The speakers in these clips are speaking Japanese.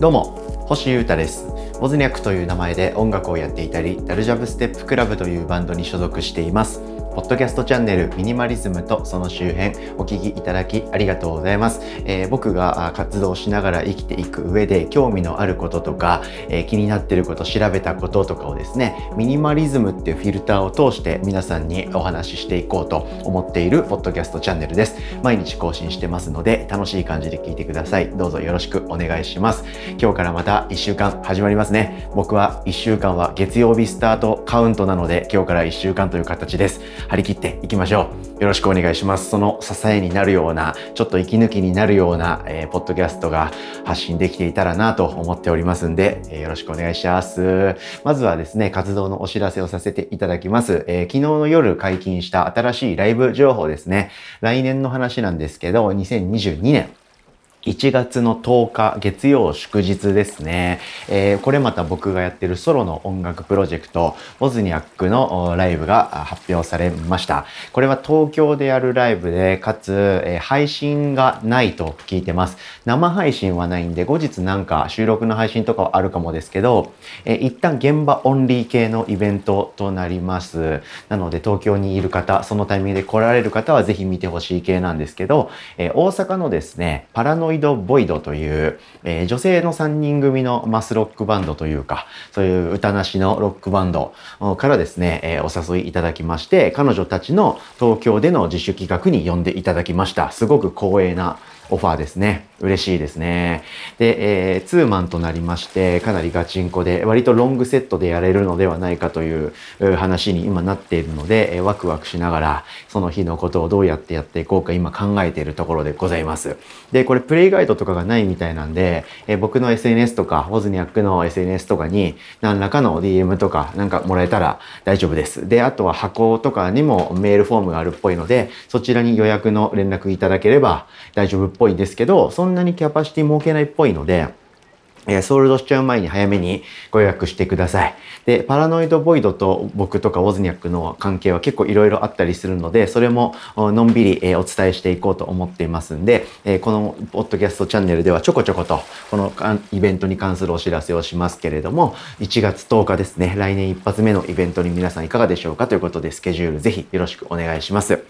どうも星優太です。ボズニャクという名前で音楽をやっていたりダルジャブステップクラブというバンドに所属しています。ポッドキャストチャンネルミニマリズムとその周辺お聞きいただきありがとうございます。えー、僕が活動しながら生きていく上で興味のあることとか、えー、気になっていること、調べたこととかをですね、ミニマリズムっていうフィルターを通して皆さんにお話ししていこうと思っているポッドキャストチャンネルです。毎日更新してますので楽しい感じで聞いてください。どうぞよろしくお願いします。今日からまた1週間始まりますね。僕は1週間は月曜日スタートカウントなので今日から1週間という形です。張り切っていきましょう。よろしくお願いします。その支えになるような、ちょっと息抜きになるような、えー、ポッドキャストが発信できていたらなと思っておりますんで、えー、よろしくお願いします。まずはですね、活動のお知らせをさせていただきます。えー、昨日の夜解禁した新しいライブ情報ですね。来年の話なんですけど、2022年1月の10日月曜祝日ですね、えー、これまた僕がやってるソロの音楽プロジェクトボズニャックのライブが発表されました。これは東京でやるライブでかつ、えー、配信がないと聞いてます。生配信はないんで後日なんか収録の配信とかはあるかもですけど、えー、一旦現場オンリー系のイベントとなります。なので東京にいる方そのタイミングで来られる方はぜひ見てほしい系なんですけど、え大阪のですねパラノノイド・ボイドという、えー、女性の3人組のマスロックバンドというか、そういう歌なしのロックバンドからですね、えー、お誘いいただきまして、彼女たちの東京での自主企画に呼んでいただきました。すごく光栄なオファーですね。嬉しいですね。で、えー、ツーマンとなりまして、かなりガチンコで、割とロングセットでやれるのではないかという話に今なっているので、えー、ワクワクしながら、その日のことをどうやってやっていこうか今考えているところでございます。で、これプレイガイドとかがないみたいなんで、えー、僕の SNS とか、ホズニャックの SNS とかに何らかの DM とかなんかもらえたら大丈夫です。で、あとは箱とかにもメールフォームがあるっぽいので、そちらに予約の連絡いただければ大丈夫っぽいんですけど、そんなにキャパシティ設けないっぽいので、えソールドしちゃう前に早めにご予約してください。で、パラノイドボイドと僕とかウォズニャックの関係は結構いろいろあったりするので、それものんびり、えお伝えしていこうと思っていますんで、えこのポッドキャストチャンネルではちょこちょことこのイベントに関するお知らせをしますけれども、1月10日ですね、来年一発目のイベントに皆さんいかがでしょうかということでスケジュールぜひよろしくお願いします。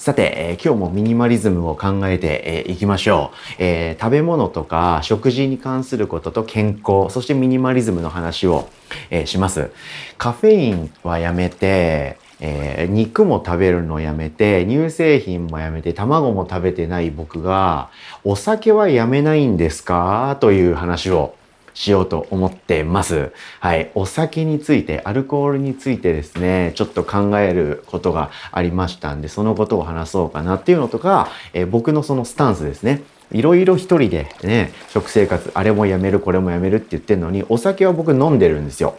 さて、えー、今日もミニマリズムを考えてい、えー、きましょう、えー、食べ物とか食事に関することと健康、そしてミニマリズムの話を、えー、します。カフェインはやめて、えー、肉も食べるのやめて、乳製品もやめて、卵も食べてない僕が、お酒はやめないんですか？という話をしようと思ってます。はい。お酒について、アルコールについてですね、ちょっと考えることがありましたんで、そのことを話そうかなっていうのとか、えー、僕のそのスタンスですね。いろいろ一人でね、食生活、あれもやめる、これもやめるって言ってるのに、お酒は僕飲んでるんですよ。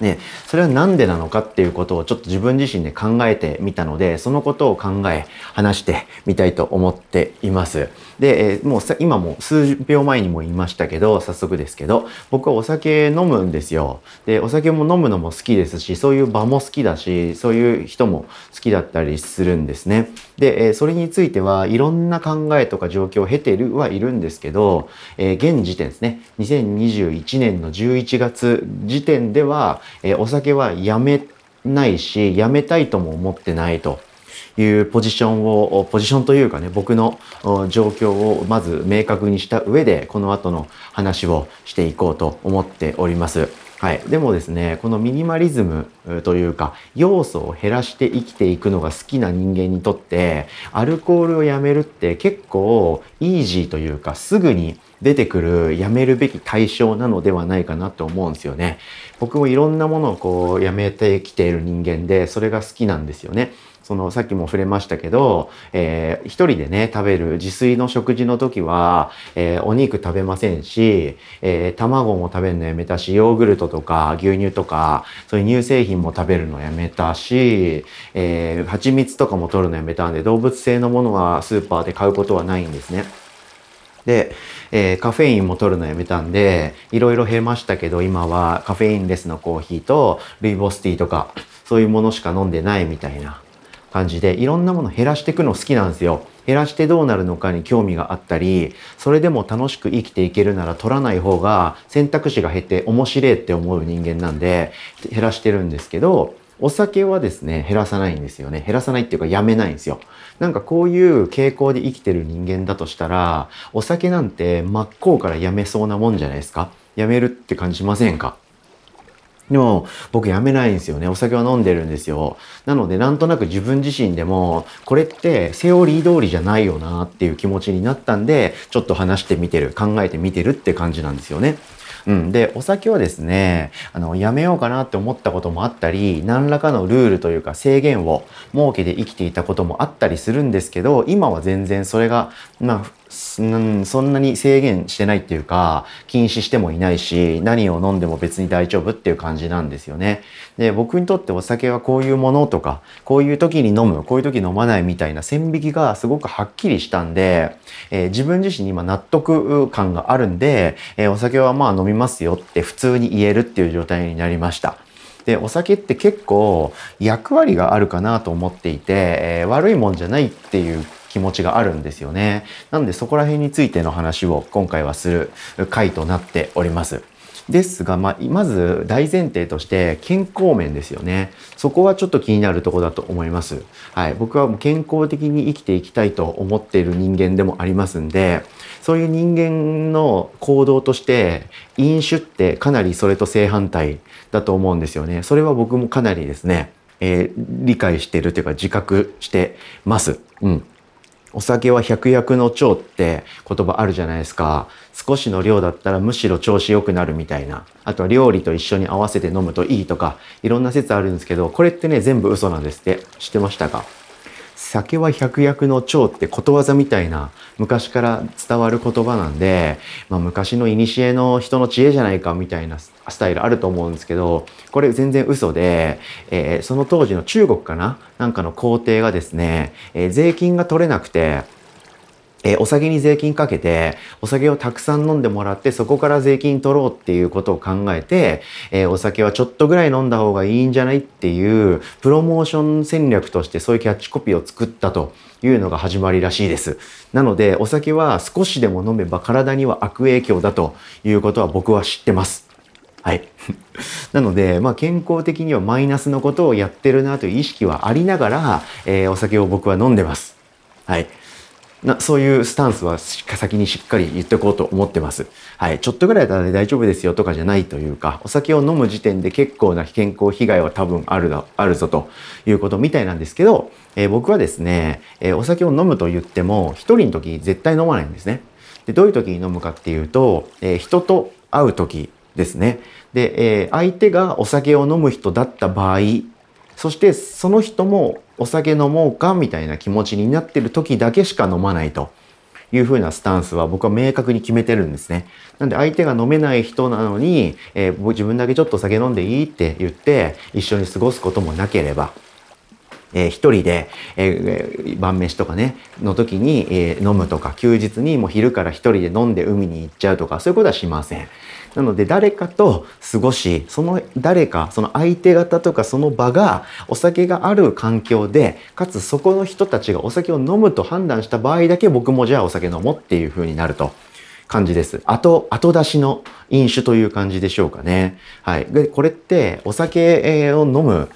ね、それは何でなのかっていうことをちょっと自分自身で考えてみたので、そのことを考え、話してみたいと思っています。で、もう、今も数秒前にも言いましたけど、早速ですけど、僕はお酒飲むんですよ。で、お酒も飲むのも好きですし、そういう場も好きだし、そういう人も好きだったりするんですね。で、え、それについてはいろんな考えとか状況を経てるはいるんですけど、え、現時点ですね、2021年の11月時点では、え、お酒はやめないし、やめたいとも思ってないと。いうポジションを、ポジションというかね、僕の状況をまず明確にした上で、この後の話をしていこうと思っております。はい。でもですね、このミニマリズムというか、要素を減らして生きていくのが好きな人間にとって、アルコールをやめるって結構イージーというか、すぐに出てくるやめるべき対象なのではないかなと思うんですよね。僕もいろんなものをこうやめてきている人間で、それが好きなんですよね。そのさっきも触れましたけど、えー、一人でね、食べる自炊の食事の時は、えー、お肉食べませんし、えー、卵も食べるのやめたし、ヨーグルトとか牛乳とか、そういう乳製品も食べるのやめたし、えー、蜂蜜とかも取るのやめたんで、動物性のものはスーパーで買うことはないんですね。で、えー、カフェインも取るのやめたんで、いろいろ減りましたけど、今はカフェインレスのコーヒーとルイボスティーとか、そういうものしか飲んでないみたいな感じで、いろんなもの減らしていくの好きなんですよ。減らしてどうなるのかに興味があったり、それでも楽しく生きていけるなら取らない方が選択肢が減って面白いって思う人間なんで、減らしてるんですけど、お酒はですね、減らさないんですよね。減らさないっていうかやめないんですよ。なんかこういう傾向で生きてる人間だとしたら、お酒なんて真っ向からやめそうなもんじゃないですか？やめるって感じしませんか？でも僕やめないんですよね。お酒は飲んでるんですよ。なのでなんとなく自分自身でもこれってセオリー通りじゃないよなっていう気持ちになったんでちょっと話してみてる考えてみてるって感じなんですよね。うん。で、お酒はですね、あの、やめようかなって思ったこともあったり、何らかのルールというか制限を設けて生きていたこともあったりするんですけど、今は全然それが、まあ、うんそんなに制限してないっていうか、禁止してもいないし、何を飲んでも別に大丈夫っていう感じなんですよね。で、僕にとってお酒はこういうものとか、こういう時に飲む、こういう時飲まないみたいな線引きがすごくはっきりしたんで、えー、自分自身に今納得感があるんで、えー、お酒はまあ飲みますよって普通に言えるっていう状態になりました。で、お酒って結構役割があるかなと思っていて、えー、悪いもんじゃないっていう気持ちがあるんですよね。なんでそこら辺についての話を今回はする回となっております。ですが、まあ、まず大前提として健康面ですよね。そこはちょっと気になるとこだと思います。はい。僕はもう健康的に生きていきたいと思っている人間でもありますんで、そういう人間の行動として飲酒ってかなりそれと正反対だと思うんですよね。それは僕もかなりですね、えー、理解してるというか自覚してます。うん。お酒は百薬の長って言葉あるじゃないですか。少しの量だったらむしろ調子良くなるみたいな。あとは料理と一緒に合わせて飲むといいとか、いろんな説あるんですけど、これってね、全部嘘なんですって。知ってましたか？酒は百薬の長ってことわざみたいな昔から伝わる言葉なんで、まあ、昔の古の人の知恵じゃないかみたいなスタイルあると思うんですけどこれ全然嘘で、えー、その当時の中国かな？なんかの皇帝がですね、えー、税金が取れなくてえー、お酒に税金かけて、お酒をたくさん飲んでもらって、そこから税金取ろうっていうことを考えて、えー、お酒はちょっとぐらい飲んだ方がいいんじゃないっていう、プロモーション戦略としてそういうキャッチコピーを作ったというのが始まりらしいです。なので、お酒は少しでも飲めば体には悪影響だということは僕は知ってます。はい。なので、まあ、健康的にはマイナスのことをやってるなという意識はありながら、えー、お酒を僕は飲んでます。はい。なそういうスタンスは先にしっかり言っておこうと思ってます。はい。ちょっとぐらいだったら大丈夫ですよとかじゃないというか、お酒を飲む時点で結構な健康被害は多分あるだ、あるぞということみたいなんですけど、えー、僕はですね、えー、お酒を飲むと言っても、一人の時絶対飲まないんですね。で、どういう時に飲むかっていうと、えー、人と会う時ですね。で、え相手がお酒を飲む人だった場合、そしてその人もお酒飲もうかみたいな気持ちになってる時だけしか飲まないという風なスタンスは僕は明確に決めてるんですね。なんで相手が飲めない人なのに、えー、自分だけちょっと酒飲んでいいって言って一緒に過ごすこともなければ、えー、一人で、えー、晩飯とかね、の時に、えー、飲むとか、休日にもう昼から一人で飲んで海に行っちゃうとか、そういうことはしません。なので誰かと過ごし、その誰か、その相手方とかその場がお酒がある環境で、かつそこの人たちがお酒を飲むと判断した場合だけ僕もじゃあお酒飲もうっていう風になると。感じです。後、後出しの飲酒という感じでしょうかね。はい。で、これってお酒を飲む、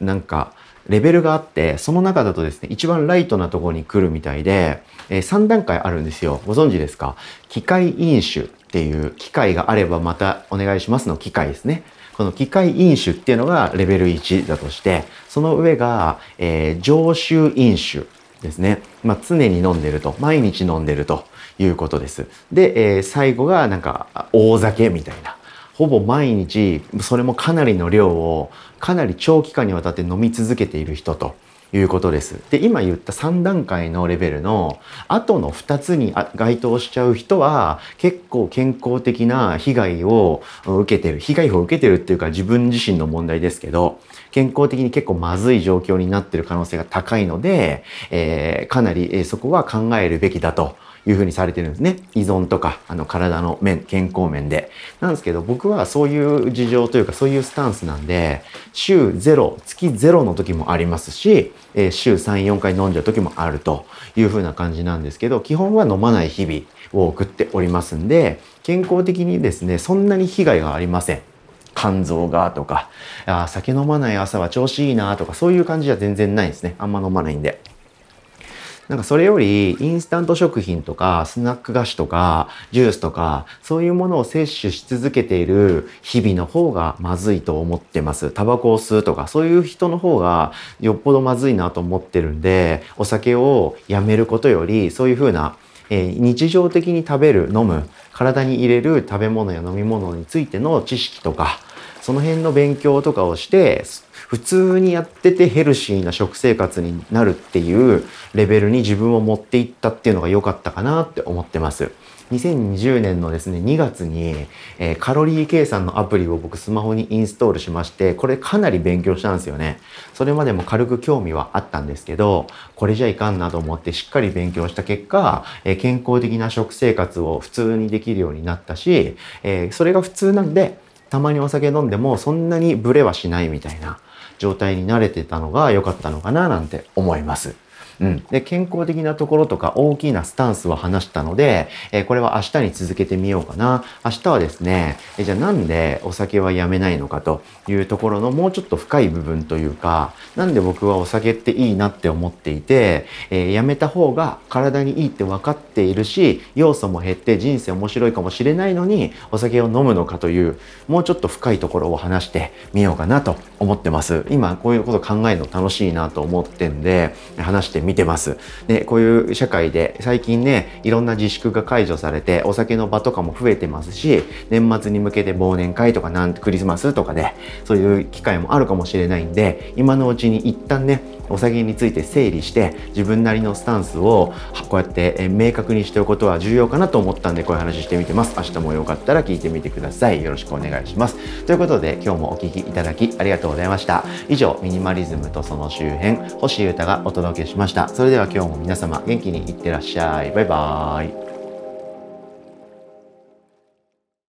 なんか、レベルがあって、その中だとですね、一番ライトなところに来るみたいで、えー、3段階あるんですよ。ご存知ですか？機械飲酒っていう機械があればまたお願いしますの機械ですね。この機械飲酒っていうのがレベル1だとして、その上が、えー、常習飲酒ですね。まあ、常に飲んでると。毎日飲んでるということです。で、えー、最後がなんか大酒みたいな。ほぼ毎日、それもかなりの量をかなり長期間にわたって飲み続けている人と。いうことです。で、今言った3段階のレベルの後の2つに該当しちゃう人は結構健康的な被害を受けてる。被害を受けてるっていうか自分自身の問題ですけど、健康的に結構まずい状況になってる可能性が高いので、えー、かなり、えそこは考えるべきだというふうにされてるんですね。依存とか、あの体の面、健康面で。なんですけど、僕はそういう事情というか、そういうスタンスなんで、週0、月0の時もありますし、えー、週3、4回飲んじゃう時もあるというふうな感じなんですけど、基本は飲まない日々を送っておりますんで、健康的にですね、そんなに被害がありません。肝臓がとか、あ酒飲まない朝は調子いいなとか、そういう感じは全然ないですね。あんま飲まないんで。なんかそれよりインスタント食品とかスナック菓子とかジュースとかそういうものを摂取し続けている日々の方がまずいと思ってます。タバコを吸うとかそういう人の方がよっぽどまずいなと思ってるんでお酒をやめることよりそういうふうなえー、日常的に食べる飲む体に入れる食べ物や飲み物についての知識とかその辺の勉強とかをして普通にやっててヘルシーな食生活になるっていうレベルに自分を持っていったっていうのが良かったかなって思ってます。2020年のですね、2月に、えー、カロリー計算のアプリを僕スマホにインストールしまして、これかなり勉強したんですよね。それまでも軽く興味はあったんですけど、これじゃいかんなと思ってしっかり勉強した結果、えー、健康的な食生活を普通にできるようになったし、えー、それが普通なんで、たまにお酒飲んでもそんなにブレはしないみたいな状態に慣れてたのが良かったのかななんて思います。うん、で健康的なところとか大きなスタンスを話したので、えー、これは明日に続けてみようかな。明日はですね、えー、じゃあなんでお酒はやめないのかと。いうところのもうちょっと深い部分というかなんで僕はお酒っていいなって思っていて、えー、やめた方が体にいいって分かっているし要素も減って人生面白いかもしれないのにお酒を飲むのかというもうちょっと深いところを話してみようかなと思ってます今こういうこと考えるの楽しいなと思ってんで話して見てます。で、こういう社会で最近ね、いろんな自粛が解除されて、お酒の場とかも増えてますし、年末に向けて忘年会とかなんクリスマスとかで、そういう機会もあるかもしれないんで、今のうちに一旦ね、お酒について整理して自分なりのスタンスをこうやって明確にしておくことは重要かなと思ったんでこういう話してみてます。明日もよかったら聞いてみてください。よろしくお願いします。ということで今日もお聴きいただきありがとうございました。以上ミニマリズムとその周辺星優太がお届けしました。それでは今日も皆様元気にいってらっしゃい。バイバーイ。